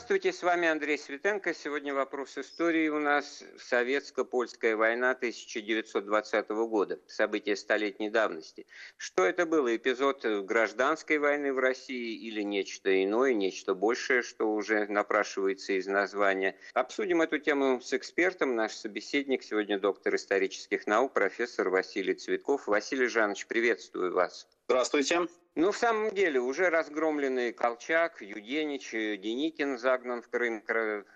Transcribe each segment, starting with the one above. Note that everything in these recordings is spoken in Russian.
Здравствуйте, с вами Андрей Светенко. Сегодня вопрос истории у нас Советско-Польская война 1920 года, события столетней давности. Что это было, эпизод гражданской войны в России или нечто иное, нечто большее, что уже напрашивается из названия? Обсудим эту тему с экспертом. Наш собеседник сегодня доктор исторических наук, профессор Василий Цветков. Василий Жанович, приветствую вас. Здравствуйте. Ну, в самом деле, уже разгромленный Колчак, Юденич, Деникин загнан в Крым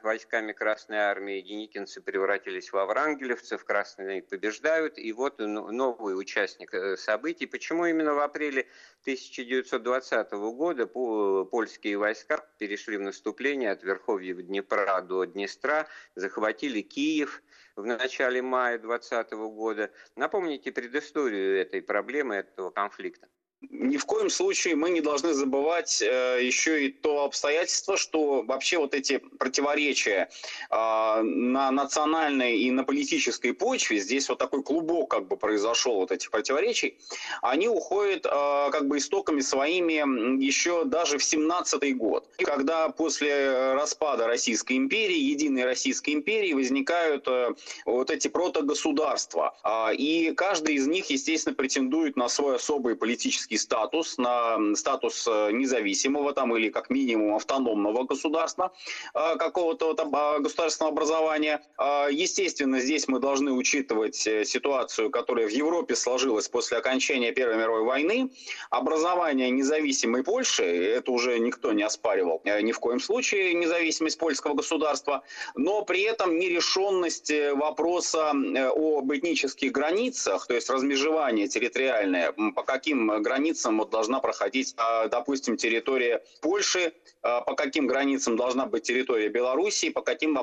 войсками Красной Армии. Деникинцы превратились в врангелевцев, красные побеждают. И вот новый участник э, событий. Почему именно в апреле 1920 года польские войска перешли в наступление от Верховья Днепра до Днестра, захватили Киев в начале мая 2020 года. Напомните предысторию этой проблемы, этого конфликта ни в коем случае мы не должны забывать э, еще и то обстоятельство, что вообще вот эти противоречия э, на национальной и на политической почве, здесь вот такой клубок как бы произошел вот этих противоречий, они уходят э, как бы истоками своими еще даже в 17-й год, когда после распада Российской империи, единой Российской империи возникают э, вот эти протогосударства, э, и каждый из них, естественно, претендует на свой особый политический юридический статус, на статус э, независимого там или как минимум автономного государства, э, какого-то там государственного образования. А, естественно, здесь мы должны учитывать э, ситуацию, которая в Европе сложилась после окончания Первой мировой войны. Образование независимой Польши, это уже никто не оспаривал ни в коем случае, независимость польского государства, но при этом нерешенность вопроса об этнических границах, то есть размежевание территориальное, по каким границам границам вот должна проходить, а, допустим, территория Польши, а, по каким границам должна быть территория Белоруссии, по каким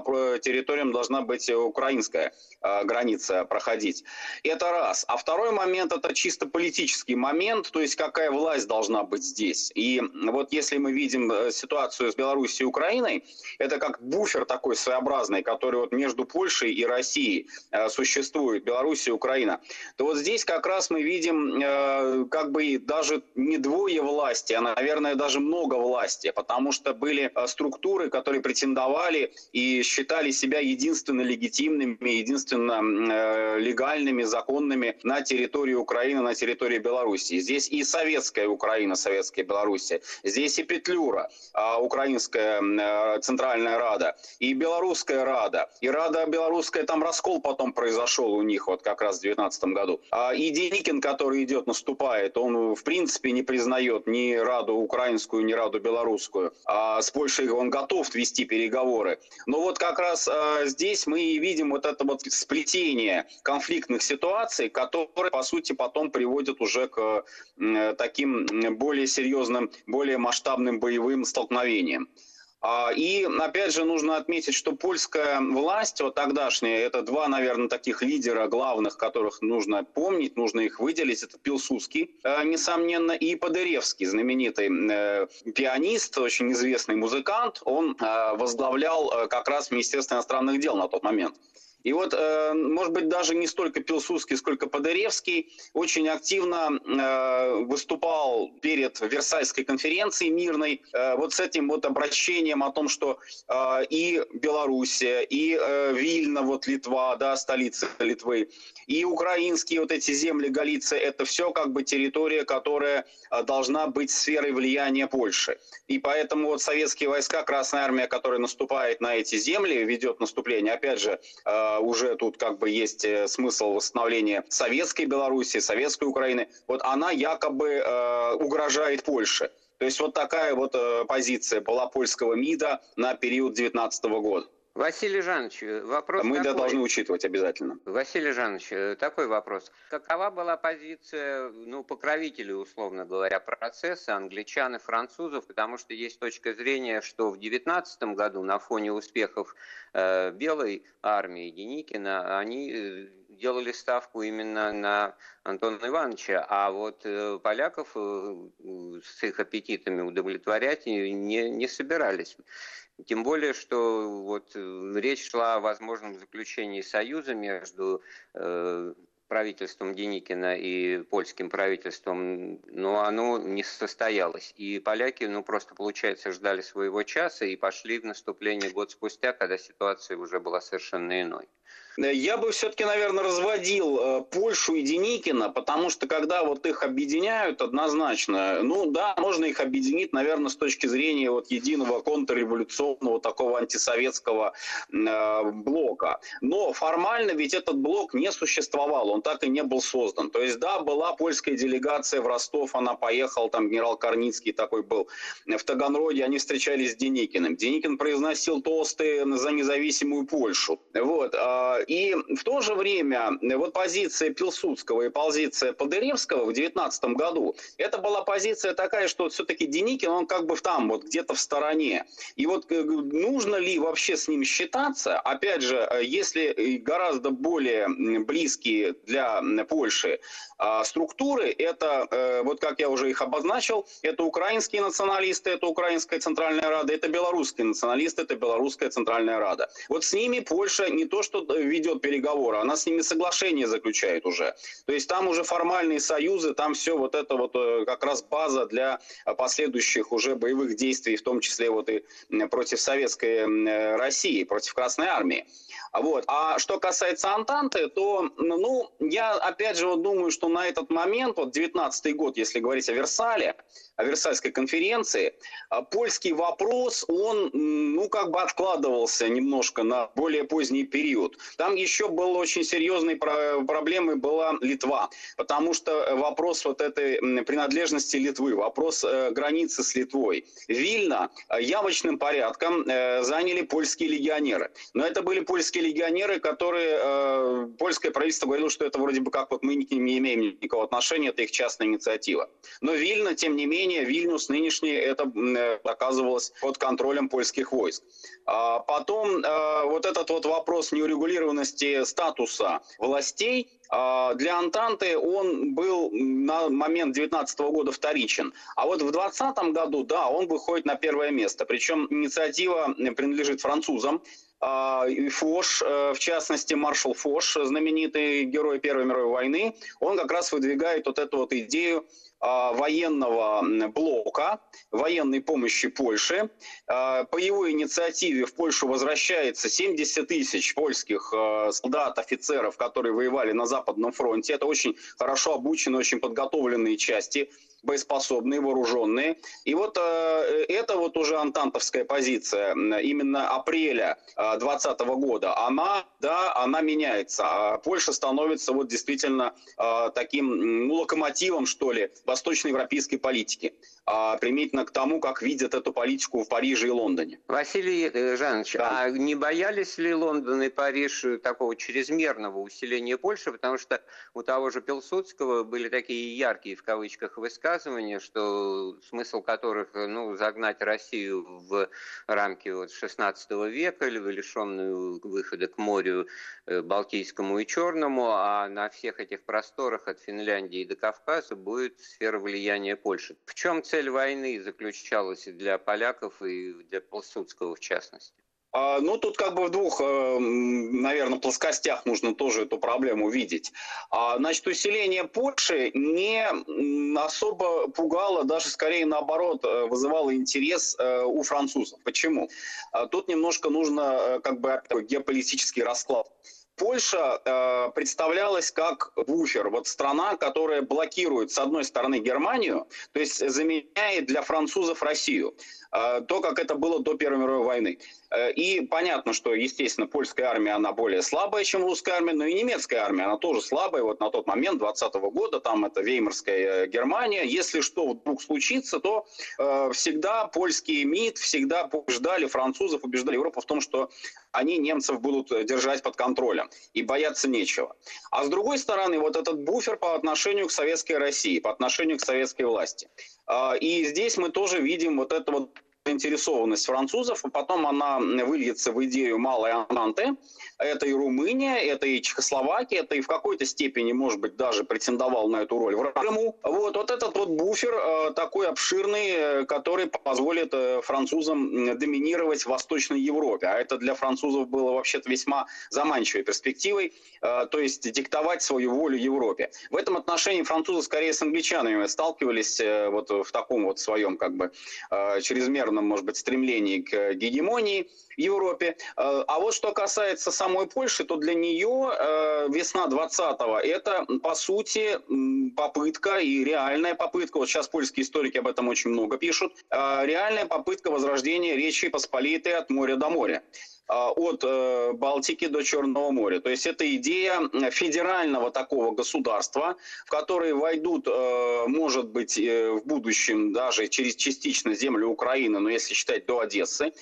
территориям должна быть украинская а, граница проходить. Это раз. А второй момент – это чисто политический момент, то есть какая власть должна быть здесь. И вот если мы видим э, ситуацию с Белоруссией и Украиной, это как буфер такой своеобразный, который вот между Польшей и Россией э, существует, Белоруссия и Украина, то вот здесь как раз мы видим э, как бы даже не двое власти, а, наверное, даже много власти, потому что были а, структуры, которые претендовали и считали себя единственно легитимными, единственно э, легальными, законными на территории Украины, на территории Белоруссии. Здесь и советская Украина, советская Белоруссия, здесь и Петлюра, а, украинская э, Центральная Рада, и Белорусская Рада, и Рада Белорусская, там раскол потом произошел у них вот как раз в 2019 году. А, и Деникин, который идет, наступает, он в принципе не признает ни Раду украинскую, ни Раду белорусскую. А с Польшей он готов вести переговоры. Но вот как раз а, здесь мы и видим вот это вот сплетение конфликтных ситуаций, которые, по сути, потом приводят уже к таким более серьезным, более масштабным боевым столкновениям. А, и опять же нужно отметить, что польская власть, вот тогдашняя, это два, наверное, таких лидера главных, которых нужно помнить, нужно их выделить. Это Пилсудский, э, несомненно, и Подеревский, знаменитый э, пианист, очень известный музыкант. Он э, возглавлял как раз Министерство иностранных дел на тот момент. И вот, э, может быть, даже не столько Пилсудский, сколько Подоревский очень активно э, выступал перед Версальской конференцией мирной, э, вот с этим вот обращением о том, что и Белоруссия, и Вильна, вот Литва, да, столица Литвы, и украинские вот эти земли Галиция, это все как бы территория, которая должна быть сферой влияния Польши. И поэтому вот советские войска, Красная Армия, которая наступает на эти земли, ведет наступление, опять же, уже тут как бы есть э, смысл восстановления советской Беларуси, советской Украины, вот она якобы э, угрожает Польше. То есть вот такая вот э, позиция была польского МИДа на период 19 года. Василий Жанович, вопрос Мы такой. должны учитывать обязательно. Василий Жанович, такой вопрос. Какова была позиция ну, покровителей, условно говоря, процесса англичан и французов? Потому что есть точка зрения, что в 2019 году на фоне успехов э, Белой армии Деникина они э, делали ставку именно на Антона Ивановича, а вот э, поляков э, с их аппетитами удовлетворять не, не собирались. Тем более, что вот речь шла о возможном заключении союза между правительством Деникина и польским правительством, но оно не состоялось. И поляки, ну, просто, получается, ждали своего часа и пошли в наступление год спустя, когда ситуация уже была совершенно иной. Я бы все-таки, наверное, разводил э, Польшу и Деникина, потому что когда вот их объединяют однозначно, ну да, можно их объединить, наверное, с точки зрения вот единого контрреволюционного такого антисоветского э, блока. Но формально ведь этот блок не существовал, он так и не был создан. То есть да, была польская делегация в Ростов, она поехала, там генерал Корницкий такой был в Таганроге, они встречались с Деникиным. Деникин произносил тосты за независимую Польшу. Вот. И в то же время вот позиция Пилсудского и позиция Подыревского в 2019 году, это была позиция такая, что все-таки Деникин, он как бы там, вот где-то в стороне. И вот э, нужно ли вообще с ним считаться? Опять же, э, если гораздо более близкие для Польши а, структуры, это, э, вот как я уже их обозначил, это украинские националисты, это Украинская Центральная Рада, это белорусские националисты, это Белорусская Центральная Рада. Вот с ними Польша не то что ведет переговоры, она с ними соглашение заключает уже. То есть там уже формальные союзы, там все вот это вот э, как раз база для последующих уже боевых действий, в том числе вот и против советской э, России, против Красной Армии. Вот. А что касается Антанты, то, ну, я опять же вот думаю, что на этот момент, вот 19 год, если говорить о Версале, о Версальской конференции, а, польский вопрос, он, ну, как бы откладывался немножко на более поздний период. Там еще был очень серьезной проблемой была Литва, потому что вопрос вот этой принадлежности Литвы, вопрос э, границы с Литвой. Вильно э, явочным порядком э, заняли польские легионеры. Но это были польские легионеры, которые польское правительство говорило, что это вроде бы как вот мы к ним не имеем никакого отношения, это их частная инициатива. Но Вильно, тем не менее, Вильнюс нынешний это э, оказывалось под контролем польских войск. А потом э, вот этот вот вопрос неурегулированности статуса властей а, для Антанты он был на момент 2019 года вторичен. А вот в 2020 году, да, он выходит на первое место. Причем инициатива принадлежит французам. А, Фош, э, в частности, маршал Фош, знаменитый герой Первой мировой войны, он как раз выдвигает вот эту вот идею военного блока, военной помощи Польше. А, по его инициативе в Польшу возвращается 70 тысяч польских а, солдат, офицеров, которые воевали на Западном фронте. Это очень хорошо обученные, очень подготовленные части боеспособные, вооруженные. И вот э, это вот уже антантовская позиция именно апреля 2020 э, года, она, да, она меняется. А Польша становится вот действительно таким ну, локомотивом, что ли, восточноевропейской политики применительно к тому, как видят эту политику в Париже и Лондоне. Василий э, Жанович, да. а не боялись ли Лондон и Париж такого чрезмерного усиления Польши, потому что у того же Пилсудского были такие яркие в кавычках высказывания, что смысл которых ну, загнать Россию в рамки вот 16 века, лишенную выхода к морю э, Балтийскому и Черному, а на всех этих просторах от Финляндии до Кавказа будет сфера влияния Польши. В чем цель войны заключалась для поляков и для Пилсудского в частности? А, ну, тут как бы в двух, э, наверное, плоскостях нужно тоже эту проблему видеть. А, значит, усиление Польши не особо пугало, даже скорее наоборот, э, вызывало интерес э, у французов. Почему? А, тут немножко нужно как бы геополитический расклад. Польша э, представлялась как буфер, вот страна, которая блокирует с одной стороны Германию, то есть заменяет для французов Россию. Э, то, как это было до Первой мировой войны. Э, и понятно, что, естественно, польская армия, она более слабая, чем русская армия, но и немецкая армия, она тоже слабая. Вот на тот момент, 20 -го года, там это Веймарская э, Германия. Если что вдруг случится, то э, всегда польские МИД, всегда побеждали французов, убеждали Европу в том, что они немцев будут держать под контролем, и бояться нечего. А с другой стороны, вот этот буфер по отношению к советской России, по отношению к советской власти. И здесь мы тоже видим вот это вот заинтересованность французов, а потом она выльется в идею малой Антанты. Это и Румыния, это и Чехословакия, это и в какой-то степени, может быть, даже претендовал на эту роль в Крыму. Вот, вот этот вот буфер э, такой обширный, э, который позволит э, французам доминировать в Восточной Европе. А это для французов было вообще-то весьма заманчивой перспективой, то есть диктовать свою волю Европе. В этом отношении французы скорее с англичанами сталкивались вот в таком вот своем как бы чрезмерном, может быть, стремлении к гегемонии в Европе. Э, а вот что касается самой Польши, то для нее э, весна 20-го – это, по сути, попытка и реальная попытка, вот сейчас польские историки об этом очень много пишут, э, реальная попытка возрождения Речи Посполитой от моря до моря от Балтики до Черного моря. То есть это идея федерального такого государства, в которое войдут, может быть, в будущем даже через частично землю Украины, но если считать до Одессы,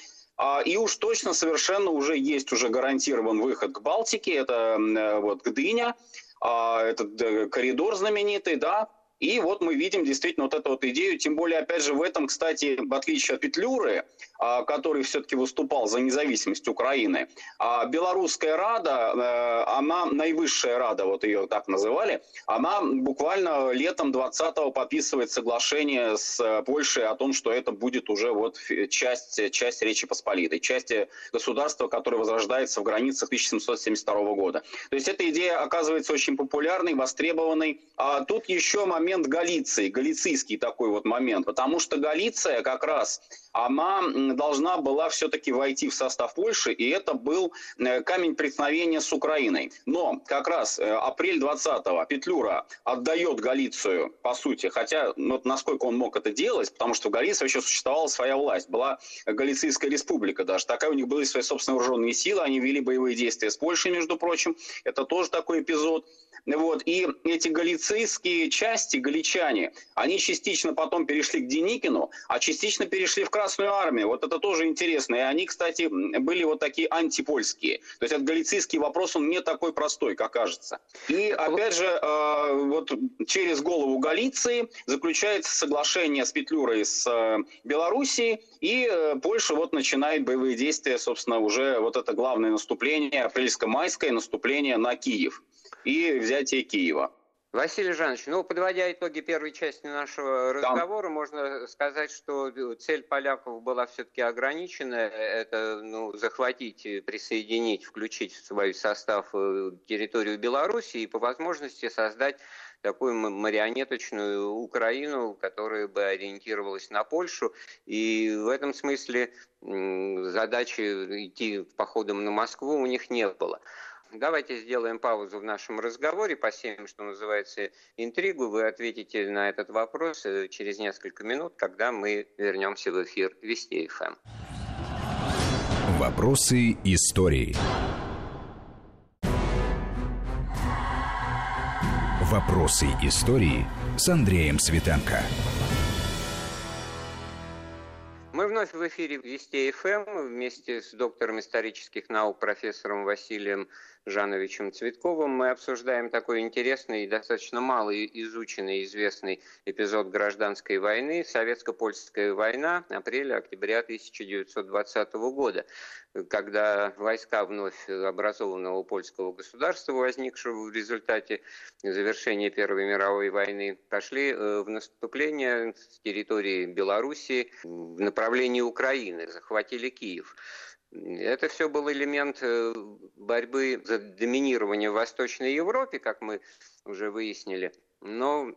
а, и уж точно совершенно уже есть уже гарантирован выход к Балтике, это э, вот Гдыня, а, этот э, коридор знаменитый, да, и вот мы видим действительно вот эту вот идею, тем более, опять же, в этом, кстати, в отличие от Петлюры, а, который все-таки выступал за независимость Украины, а Белорусская Рада, э, она наивысшая Рада, вот ее так называли, она буквально летом 20-го подписывает соглашение с Польшей о том, что это будет уже вот часть, часть Речи Посполитой, часть государства, которое возрождается в границах 1772 года. То есть эта идея оказывается очень популярной, востребованной. А тут еще момент момент Галиции, галицийский такой вот момент, потому что Галиция как раз, она должна была все-таки войти в состав Польши, и это был э, камень преткновения с Украиной. Но как раз э, апрель 20-го Петлюра отдает Галицию, по сути, хотя вот насколько он мог это делать, потому что в Галиции еще существовала своя власть, была Галицийская республика даже, такая у них были свои собственные вооруженные силы, они вели боевые действия с Польшей, между прочим, это тоже такой эпизод. Вот. И эти галицийские части, галичане, они частично потом перешли к Деникину, а частично перешли в Красную Армию. Вот это тоже интересно. И они, кстати, были вот такие антипольские. То есть этот галицийский вопрос, он не такой простой, как кажется. И опять же, э, вот через голову Галиции заключается соглашение с Петлюрой с э, Белоруссией, и э, Польша вот начинает боевые действия, собственно, уже вот это главное наступление, апрельско-майское наступление на Киев и взятие Киева. Василий Жанович, ну, подводя итоги первой части нашего разговора, да. можно сказать, что цель поляков была все-таки ограничена. Это ну, захватить, присоединить, включить в свой состав э, территорию Беларуси и по возможности создать такую марионеточную Украину, которая бы ориентировалась на Польшу. И в этом смысле задачи идти походом на Москву у них не было. Давайте сделаем паузу в нашем разговоре, посеем, что называется, интригу. Вы ответите на этот вопрос э, через несколько минут, когда мы вернемся в эфир Вести ФМ. Вопросы истории. Вопросы истории с Андреем Светенко. Мы вновь в эфире Вести ФМ вместе с доктором исторических наук профессором Василием Жановичем Цветковым мы обсуждаем такой интересный и достаточно мало изученный известный эпизод гражданской войны, советско-польская война апреля-октября 1920 года, когда войска вновь образованного польского государства, возникшего в результате завершения Первой мировой войны, пошли э, в наступление с территории Белоруссии в направлении Украины, захватили Киев. Это все был элемент э, борьбы за доминирование в Восточной Европе, как мы уже выяснили. Но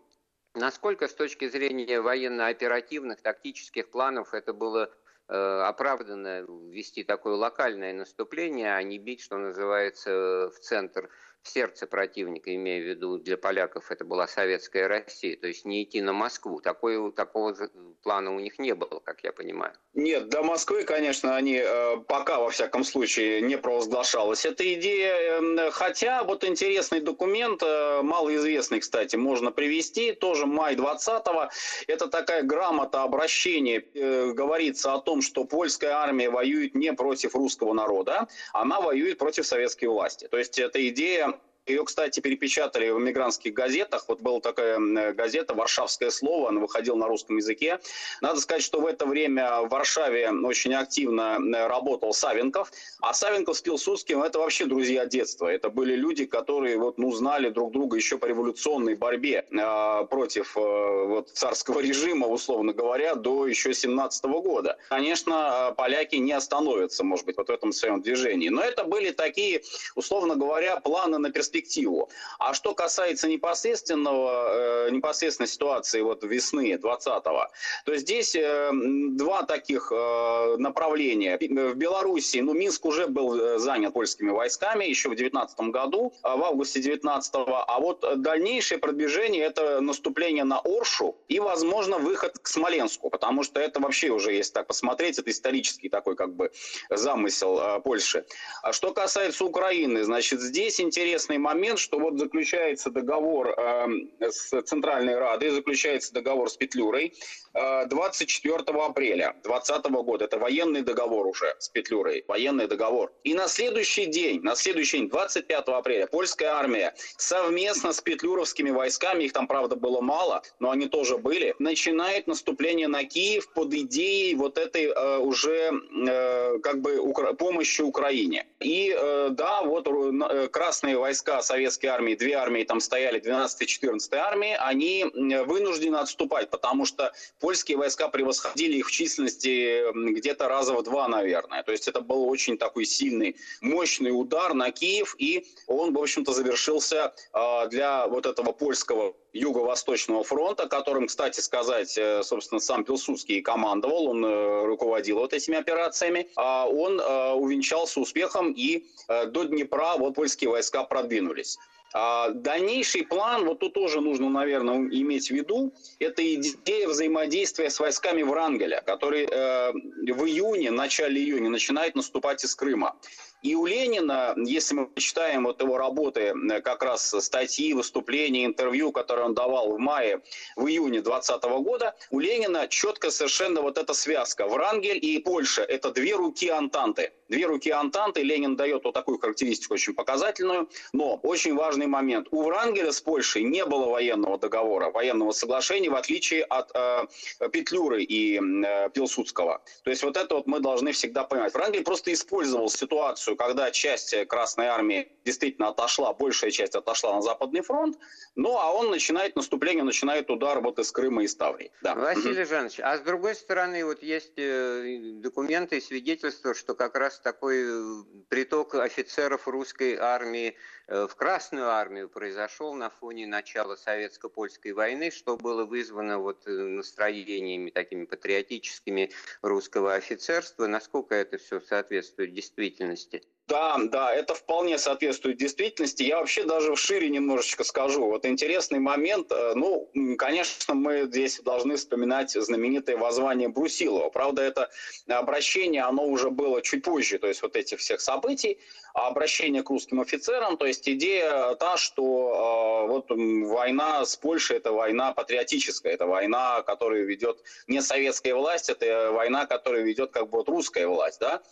насколько с точки зрения военно-оперативных, тактических планов это было э, оправданно вести такое локальное наступление, а не бить, что называется, в центр сердце противника, имея в виду для поляков это была советская Россия, то есть не идти на Москву. Такой, такого плана у них не было, как я понимаю. Нет, до Москвы, конечно, они э, пока, во всяком случае, не провозглашалась эта идея. Эм, хотя вот интересный документ, э, малоизвестный, кстати, можно привести, тоже май 20-го. Это такая грамота обращения. Э, говорится о том, что польская армия воюет не против русского народа, она воюет против советской власти. То есть эта идея Ее, кстати, перепечатали в эмигрантских газетах. Вот была такая газета «Варшавское слово», она выходила на русском языке. Надо сказать, что в это время в Варшаве очень активно работал Савенков. А Савенков с Пилсудским – это вообще друзья детства. Это были люди, которые вот, ну, знали друг друга еще по революционной борьбе э, против э, вот, царского режима, условно говоря, до еще 17 года. Конечно, поляки не остановятся, может быть, вот в этом своем движении. Но это были такие, условно говоря, планы на перспективу перспективу. А что касается непосредственного, э, непосредственной ситуации вот весны 20-го, то здесь э, два таких э, направления. В Беларуси, ну, Минск уже был э, занят польскими войсками еще в 19 году, а в августе 19-го. А вот дальнейшее продвижение – это наступление на Оршу и, возможно, выход к Смоленску, потому что это вообще уже, если так посмотреть, это исторический такой как бы замысел э, Польши. А что касается Украины, значит, здесь интересный момент, что вот заключается договор э, с Центральной Радой, заключается договор с Петлюрой 24 апреля 2020 года. Это военный договор уже с Петлюрой, военный договор. И на следующий день, на следующий день, 25 апреля, польская армия совместно с петлюровскими войсками, их там, правда, было мало, но они тоже были, начинает наступление на Киев под идеей вот этой э, уже э, как бы укра- помощи Украине. И э, да, вот э, красные войска советской армии, две армии там стояли, 12 и 14 армии, они вынуждены отступать, потому что польские войска превосходили их в численности где-то раза в два, наверное. То есть это был очень такой сильный, мощный удар на Киев, и он, в общем-то, завершился а, для вот этого польского Юго-Восточного фронта, которым, кстати сказать, э, собственно, сам Пилсудский командовал, он э, руководил вот этими операциями, а он э, увенчался успехом, и до Днепра вот польские войска продвинулись. А дальнейший план, вот тут тоже нужно, наверное, иметь в виду, это идея взаимодействия с войсками Врангеля, который э, в июне, начале июня начинает наступать из Крыма. И у Ленина, если мы читаем вот его работы, э, как раз статьи, выступления, интервью, которые он давал в мае, в июне 2020 года, у Ленина четко совершенно вот эта связка. Врангель и Польша – это две руки Антанты. Две руки Антанты, Ленин дает вот такую характеристику очень показательную, но очень важный момент. У Врангеля с Польшей не было военного договора, военного соглашения, в отличие от э, Петлюры и э, Пилсудского. То есть вот это вот мы должны всегда понимать. Врангель просто использовал ситуацию ситуацию, когда часть Красной Армии действительно отошла, большая часть отошла на Западный фронт, ну а он начинает наступление, начинает удар вот из Крыма и Ставрии. Да. Василий Жанович, а с другой стороны, вот есть э, документы и свидетельства, что как раз такой э, приток офицеров русской армии э, в Красную армию произошел на фоне начала советско-польской войны, что было вызвано вот настроениями такими патриотическими русского офицерства. Насколько это все соответствует действительности? Да, да, это вполне соответствует действительности. Я вообще даже в шире немножечко скажу. Вот интересный момент. Э, ну, конечно, мы здесь должны вспоминать знаменитое воззвание Брусилова. Правда, это обращение, оно уже было чуть позже, то есть вот этих всех событий. А обращение к русским офицерам, то есть идея та, что э, вот война с Польшей – это война патриотическая, это война, которую ведет не советская власть, это война, которую ведет как бы вот русская власть, да.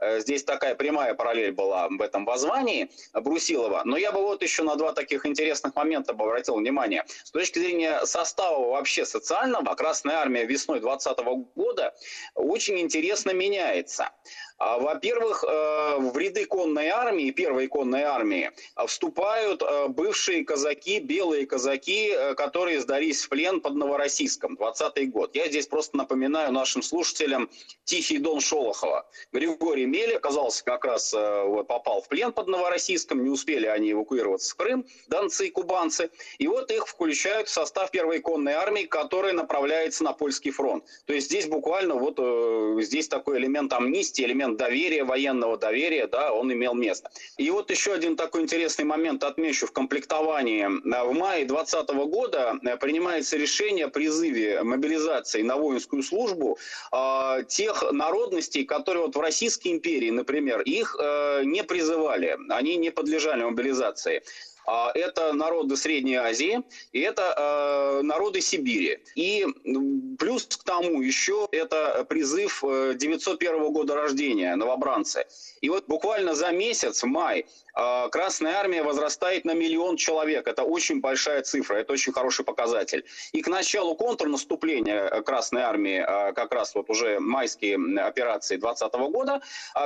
Э, здесь такая прямая параллель была в этом воззвании Брусилова. Но я бы вот еще на два таких интересных момента бы обратил внимание. С точки зрения состава вообще социального, Красная Армия весной 2020 года очень интересно меняется. А, во-первых, э, в ряды конной армии, первой конной армии, э, вступают э, бывшие казаки, белые казаки, которые сдались в плен под Новороссийском, 20 год. Я здесь просто напоминаю нашим слушателям Тихий Дон Шолохова. Григорий Мели оказался как раз, вот, попал в плен под Новороссийском, не успели они эвакуироваться в Крым, донцы и кубанцы. И вот их включают в состав первой конной армии, которая направляется на польский фронт. То есть здесь буквально вот здесь такой элемент амнистии, элемент момент доверия, военного доверия, да, он имел место. И вот еще один такой интересный момент отмечу в комплектовании. В мае 2020 года э, принимается решение о призыве мобилизации на воинскую службу э, тех народностей, которые вот в Российской империи, например, их э, не призывали, они не подлежали мобилизации. А, это народы Средней Азии, и это э, народы Сибири. И плюс к тому еще это призыв 901 э, года рождения, новобранцы. И вот буквально за месяц, в май, а, Красная Армия возрастает на миллион человек. Это очень большая цифра, это очень хороший показатель. И к началу контрнаступления э, Красной Армии, как раз вот уже майские операции 2020 года,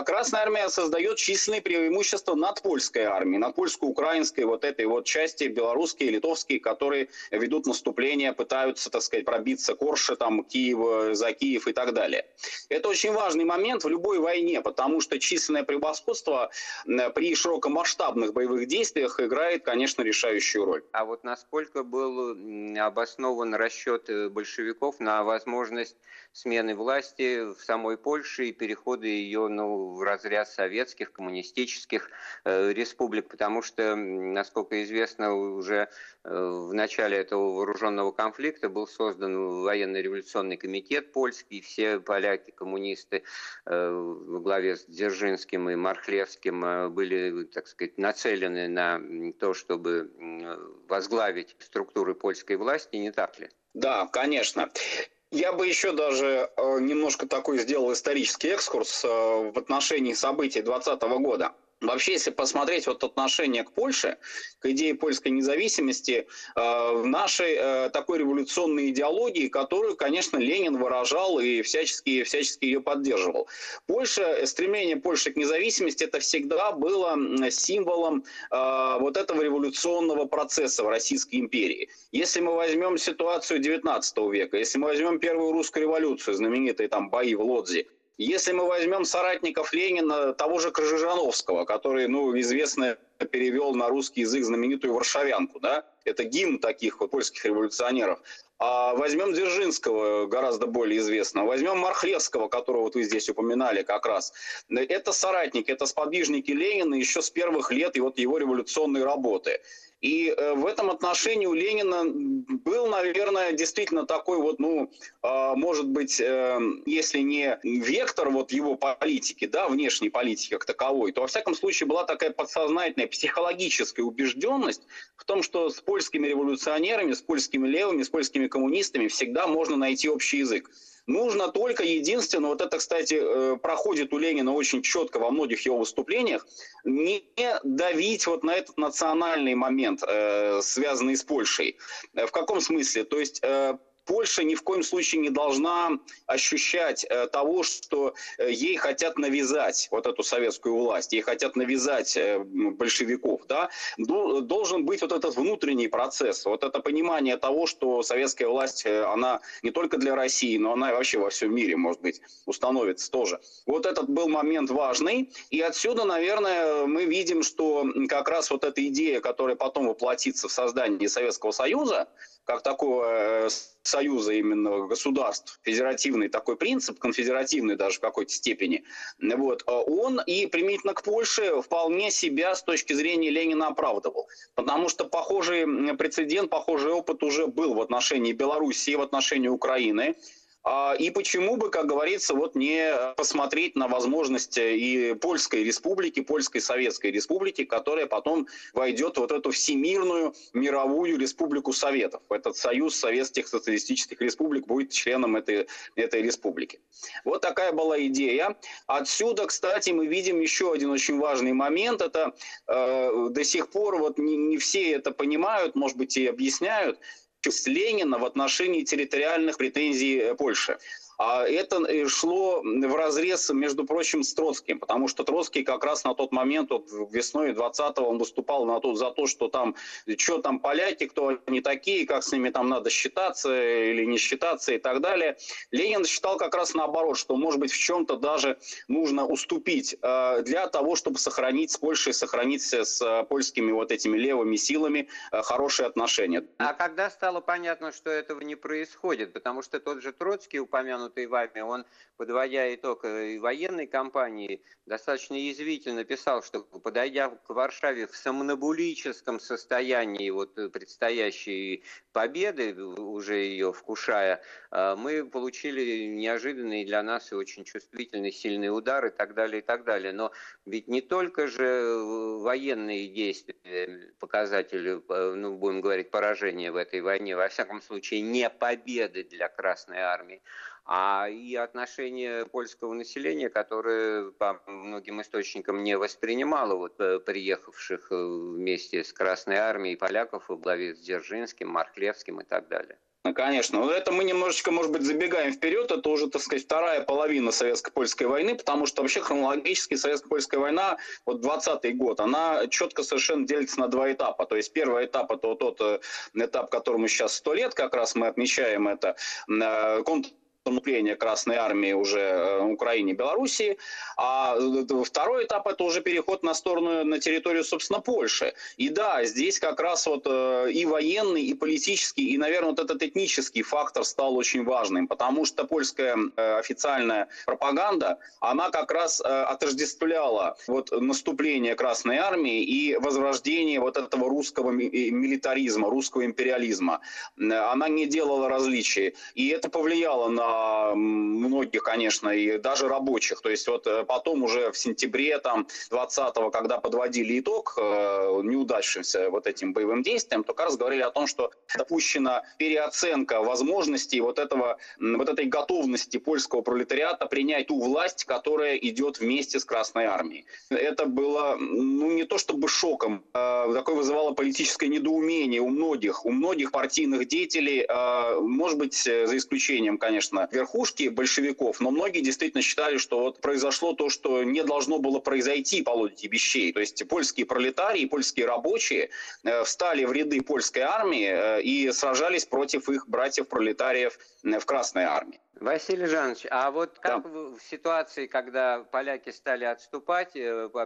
Красная Армия создает численные преимущества над польской армией, над польско-украинской вот этой вот части, белорусские, литовские, которые ведут наступление, пытаются, так сказать, пробиться Корши, там, Киев, за Киев и так далее. Это очень важный момент в любой войне, потому что численное превосходство при широком масштабных боевых действиях играет, конечно, решающую роль. А вот насколько был обоснован расчет э, большевиков на возможность смены власти в самой Польше и перехода ее ну, в разряд советских, коммунистических э, республик, потому что, насколько известно, уже э, в начале этого вооруженного конфликта был создан военно-революционный комитет польский, все поляки, коммунисты э, во главе с Дзержинским и Мархлевским э, были, так сказать, нацелены на то, чтобы возглавить структуры польской власти, не так ли? Да, конечно. Я бы еще даже э, немножко такой сделал исторический экскурс э, в отношении событий 2020 года. Вообще, если посмотреть вот отношение к Польше, к идее польской независимости, э, в нашей э, такой революционной идеологии, которую, конечно, Ленин выражал и всячески, всячески ее поддерживал. Польша, стремление Польши к независимости, это всегда было символом э, вот этого революционного процесса в Российской империи. Если мы возьмем ситуацию 19 века, если мы возьмем первую русскую революцию, знаменитые там бои в Лодзи, если мы возьмем соратников Ленина, того же Крыжижановского, который, ну, известно, перевел на русский язык знаменитую «Варшавянку», да, это гимн таких вот польских революционеров. А возьмем Дзержинского, гораздо более известного. Возьмем Мархлевского, которого вот вы здесь упоминали как раз. Это соратники, это сподвижники Ленина еще с первых лет и вот его революционной работы. И э, в этом отношении у Ленина был, наверное, действительно такой вот, ну, а, может быть, э, если не вектор вот его политики, да, внешней политики как таковой, то во всяком случае была такая подсознательная психологическая убежденность в том, что с польскими революционерами, с польскими левыми, с польскими коммунистами всегда можно найти общий язык. Нужно только единственное, вот это, кстати, э, проходит у Ленина очень четко во многих его выступлениях, не давить вот на этот национальный момент, э, связанный с Польшей. В каком смысле? То есть э, Польша ни в коем случае не должна ощущать э, того, что э, ей хотят навязать вот эту советскую власть, ей хотят навязать э, большевиков. Да? Должен быть вот этот внутренний процесс, вот это понимание того, что советская власть, она не только для России, но она вообще во всем мире, может быть, установится тоже. Вот этот был момент важный, и отсюда, наверное, мы видим, что как раз вот эта идея, которая потом воплотится в создании Советского Союза, как такого союза именно государств, федеративный такой принцип, конфедеративный даже в какой-то степени, вот, а он и применительно к Польше вполне себя с точки зрения Ленина оправдывал. Потому что похожий прецедент, похожий опыт уже был в отношении Белоруссии, в отношении Украины. А, и почему бы, как говорится, вот не посмотреть на возможности и Польской республики, Польской Советской республики, которая потом войдет в вот эту всемирную мировую республику Советов. Этот союз советских социалистических республик будет членом этой, этой республики. Вот такая была идея. Отсюда, кстати, мы видим еще один очень важный момент. Это э, до сих пор вот не, не все это понимают, может быть, и объясняют Ленина в отношении территориальных претензий э, Польши. А это э, шло в разрез, между прочим, с Троцким, потому что Троцкий как раз на тот момент, вот весной 20-го, он выступал на то, за то, что там, что там поляки, кто они такие, как с ними там надо считаться или не считаться и так далее. Ленин считал как раз наоборот, что, может быть, в чем-то даже нужно уступить э, для того, чтобы сохранить с Польшей, сохранить с э, польскими вот этими левыми силами хорошие отношения. А когда стало понятно, что этого не происходит, потому что тот же Троцкий упомянул упомянутый вами, он, подводя итог военной кампании, достаточно язвительно писал, что подойдя к Варшаве в сомнобулическом состоянии вот предстоящей победы, уже ее вкушая, мы получили неожиданный для нас и очень чувствительный сильный удар и так далее, и так далее. Но ведь не только же военные действия показатели, ну, будем говорить, поражения в этой войне, во всяком случае, не победы для Красной Армии, а и отношение польского населения, которое по многим источникам не воспринимало вот, э, приехавших э, вместе с Красной Армией поляков во главе с Дзержинским, Марклевским и так далее. Ну, конечно. Но это мы немножечко, может быть, забегаем вперед. Это уже, так сказать, вторая половина советско-польской войны, потому что вообще хронологически советско-польская война, вот 20-й год, она четко совершенно делится на два этапа. То есть первый этап – это вот тот э, этап, которому сейчас сто лет, как раз мы отмечаем это, контр наступления Красной Армии уже э, в Украине и Белоруссии, а э, второй этап это уже переход на сторону, на территорию, собственно, Польши. И да, здесь как раз вот э, и военный, и политический, и, наверное, вот этот этнический фактор стал очень важным, потому что польская официальная пропаганда, она как раз отождествляла вот наступление Красной Армии и возрождение вот этого русского милитаризма, русского империализма. Она не делала различий. И это повлияло на многих, конечно, и даже рабочих. То есть вот э, потом уже в сентябре там 20-го, когда подводили итог э, неудачимся вот этим боевым действиям, то как раз говорили о том, что допущена переоценка возможностей вот этого, вот этой готовности польского пролетариата принять ту власть, которая идет вместе с Красной Армией. Это было, ну, не то чтобы шоком, а такое вызывало политическое недоумение у многих, у многих партийных деятелей, а, может быть, за исключением, конечно, верхушки большевиков, но многие действительно считали, что вот произошло то, что не должно было произойти по логике вещей. То есть польские пролетарии, польские рабочие э, встали в ряды польской армии э, и сражались против их братьев-пролетариев э, в Красной армии. Василий Жанович, а вот как да. в ситуации, когда поляки стали отступать,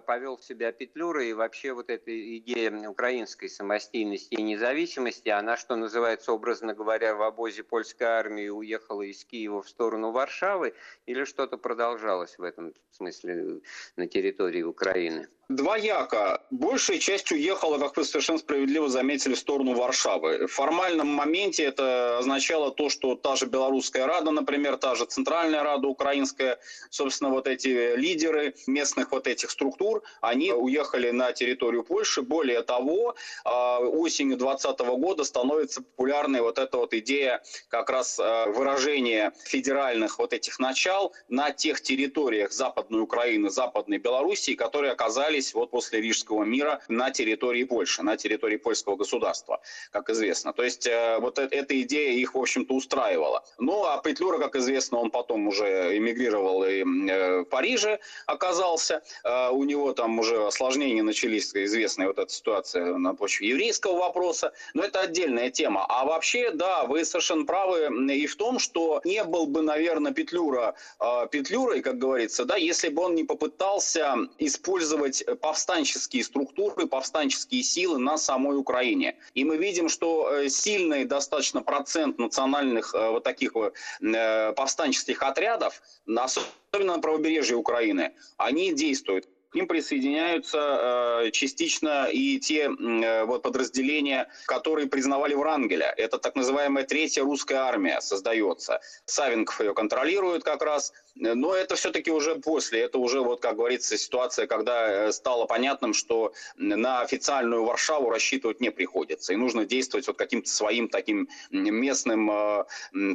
повел себя Петлюра и вообще вот эта идея украинской самостийности и независимости, она, что называется, образно говоря, в обозе польской армии уехала из Киева в сторону Варшавы или что-то продолжалось в этом смысле на территории Украины? Двояко. Большая часть уехала, как вы совершенно справедливо заметили, в сторону Варшавы. В формальном моменте это означало то, что та же Белорусская Рада, например, та же Центральная Рада Украинская, собственно, вот эти лидеры местных вот этих структур, они уехали на территорию Польши. Более того, а, осенью 2020 года становится популярной вот эта вот идея как раз а, выражения федеральных вот этих начал на тех территориях Западной Украины, Западной Белоруссии, которые оказались оказались вот после Рижского мира на территории Польши, на территории польского государства, как известно. То есть э, вот э, эта идея их, в общем-то, устраивала. Ну, а Петлюра, как известно, он потом уже эмигрировал и э, в Париже оказался. У него там уже осложнения начались, известная вот эта ситуация на почве еврейского вопроса. Но это отдельная тема. А вообще, да, вы совершенно правы и в том, что не был бы, наверное, Петлюра Петлюрой, как говорится, да, если бы он не попытался использовать повстанческие структуры, повстанческие силы на самой Украине. И мы видим, что э, сильный достаточно процент национальных э, вот таких э, повстанческих отрядов, особенно на правобережье Украины, они действуют. К ним присоединяются э, частично и те э, вот подразделения, которые признавали Врангеля. Это так называемая третья русская армия создается. Савенков ее контролирует как раз. Но это все-таки уже после. Это уже, вот, как говорится, ситуация, когда э, стало понятным, что на официальную Варшаву рассчитывать не приходится. И нужно действовать вот каким-то своим таким местным э,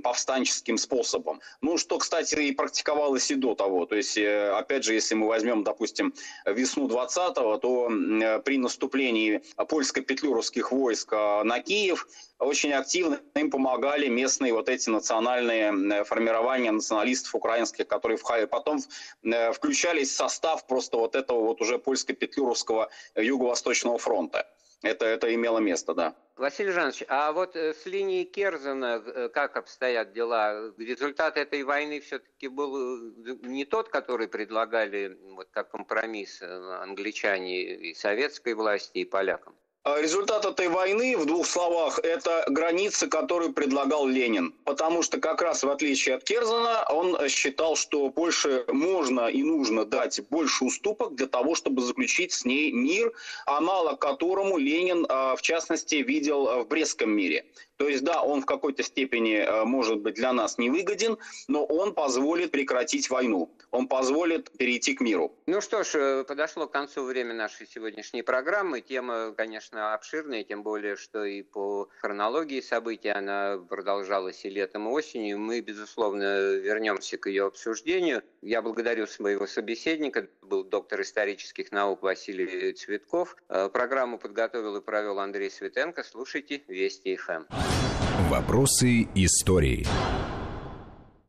повстанческим способом. Ну, что, кстати, и практиковалось и до того. То есть, э, опять же, если мы возьмем, допустим, весну 20-го, то при наступлении польско-петлюровских войск на Киев очень активно им помогали местные вот эти национальные формирования националистов украинских, которые потом э, включались в состав просто вот этого вот уже польско-петлюровского Юго-Восточного фронта. Это, это имело место, да. Василий Жанович, а вот э, с линией Керзена э, как обстоят дела? Результат этой войны все-таки был э, не тот, который предлагали вот как компромисс англичане и советской власти, и полякам? А результат этой войны, в двух словах, это границы, которые предлагал Ленин. Потому что как раз в отличие от Керзана, он считал, что Польше можно и нужно дать больше уступок для того, чтобы заключить с ней мир, аналог которому Ленин, а, в частности, видел в Брестском мире. То есть, да, он в какой-то степени а, может быть для нас невыгоден, но он позволит прекратить войну. Он позволит перейти к миру. Ну что ж, э, подошло к концу время нашей сегодняшней программы. Тема, конечно, достаточно обширная, тем более, что и по хронологии событий она продолжалась и летом, и осенью. Мы, безусловно, вернемся к ее обсуждению. Я благодарю своего собеседника, был доктор исторических наук Василий Цветков. Э, программу подготовил и провел Андрей Светенко. Слушайте Вести ФМ. Вопросы истории.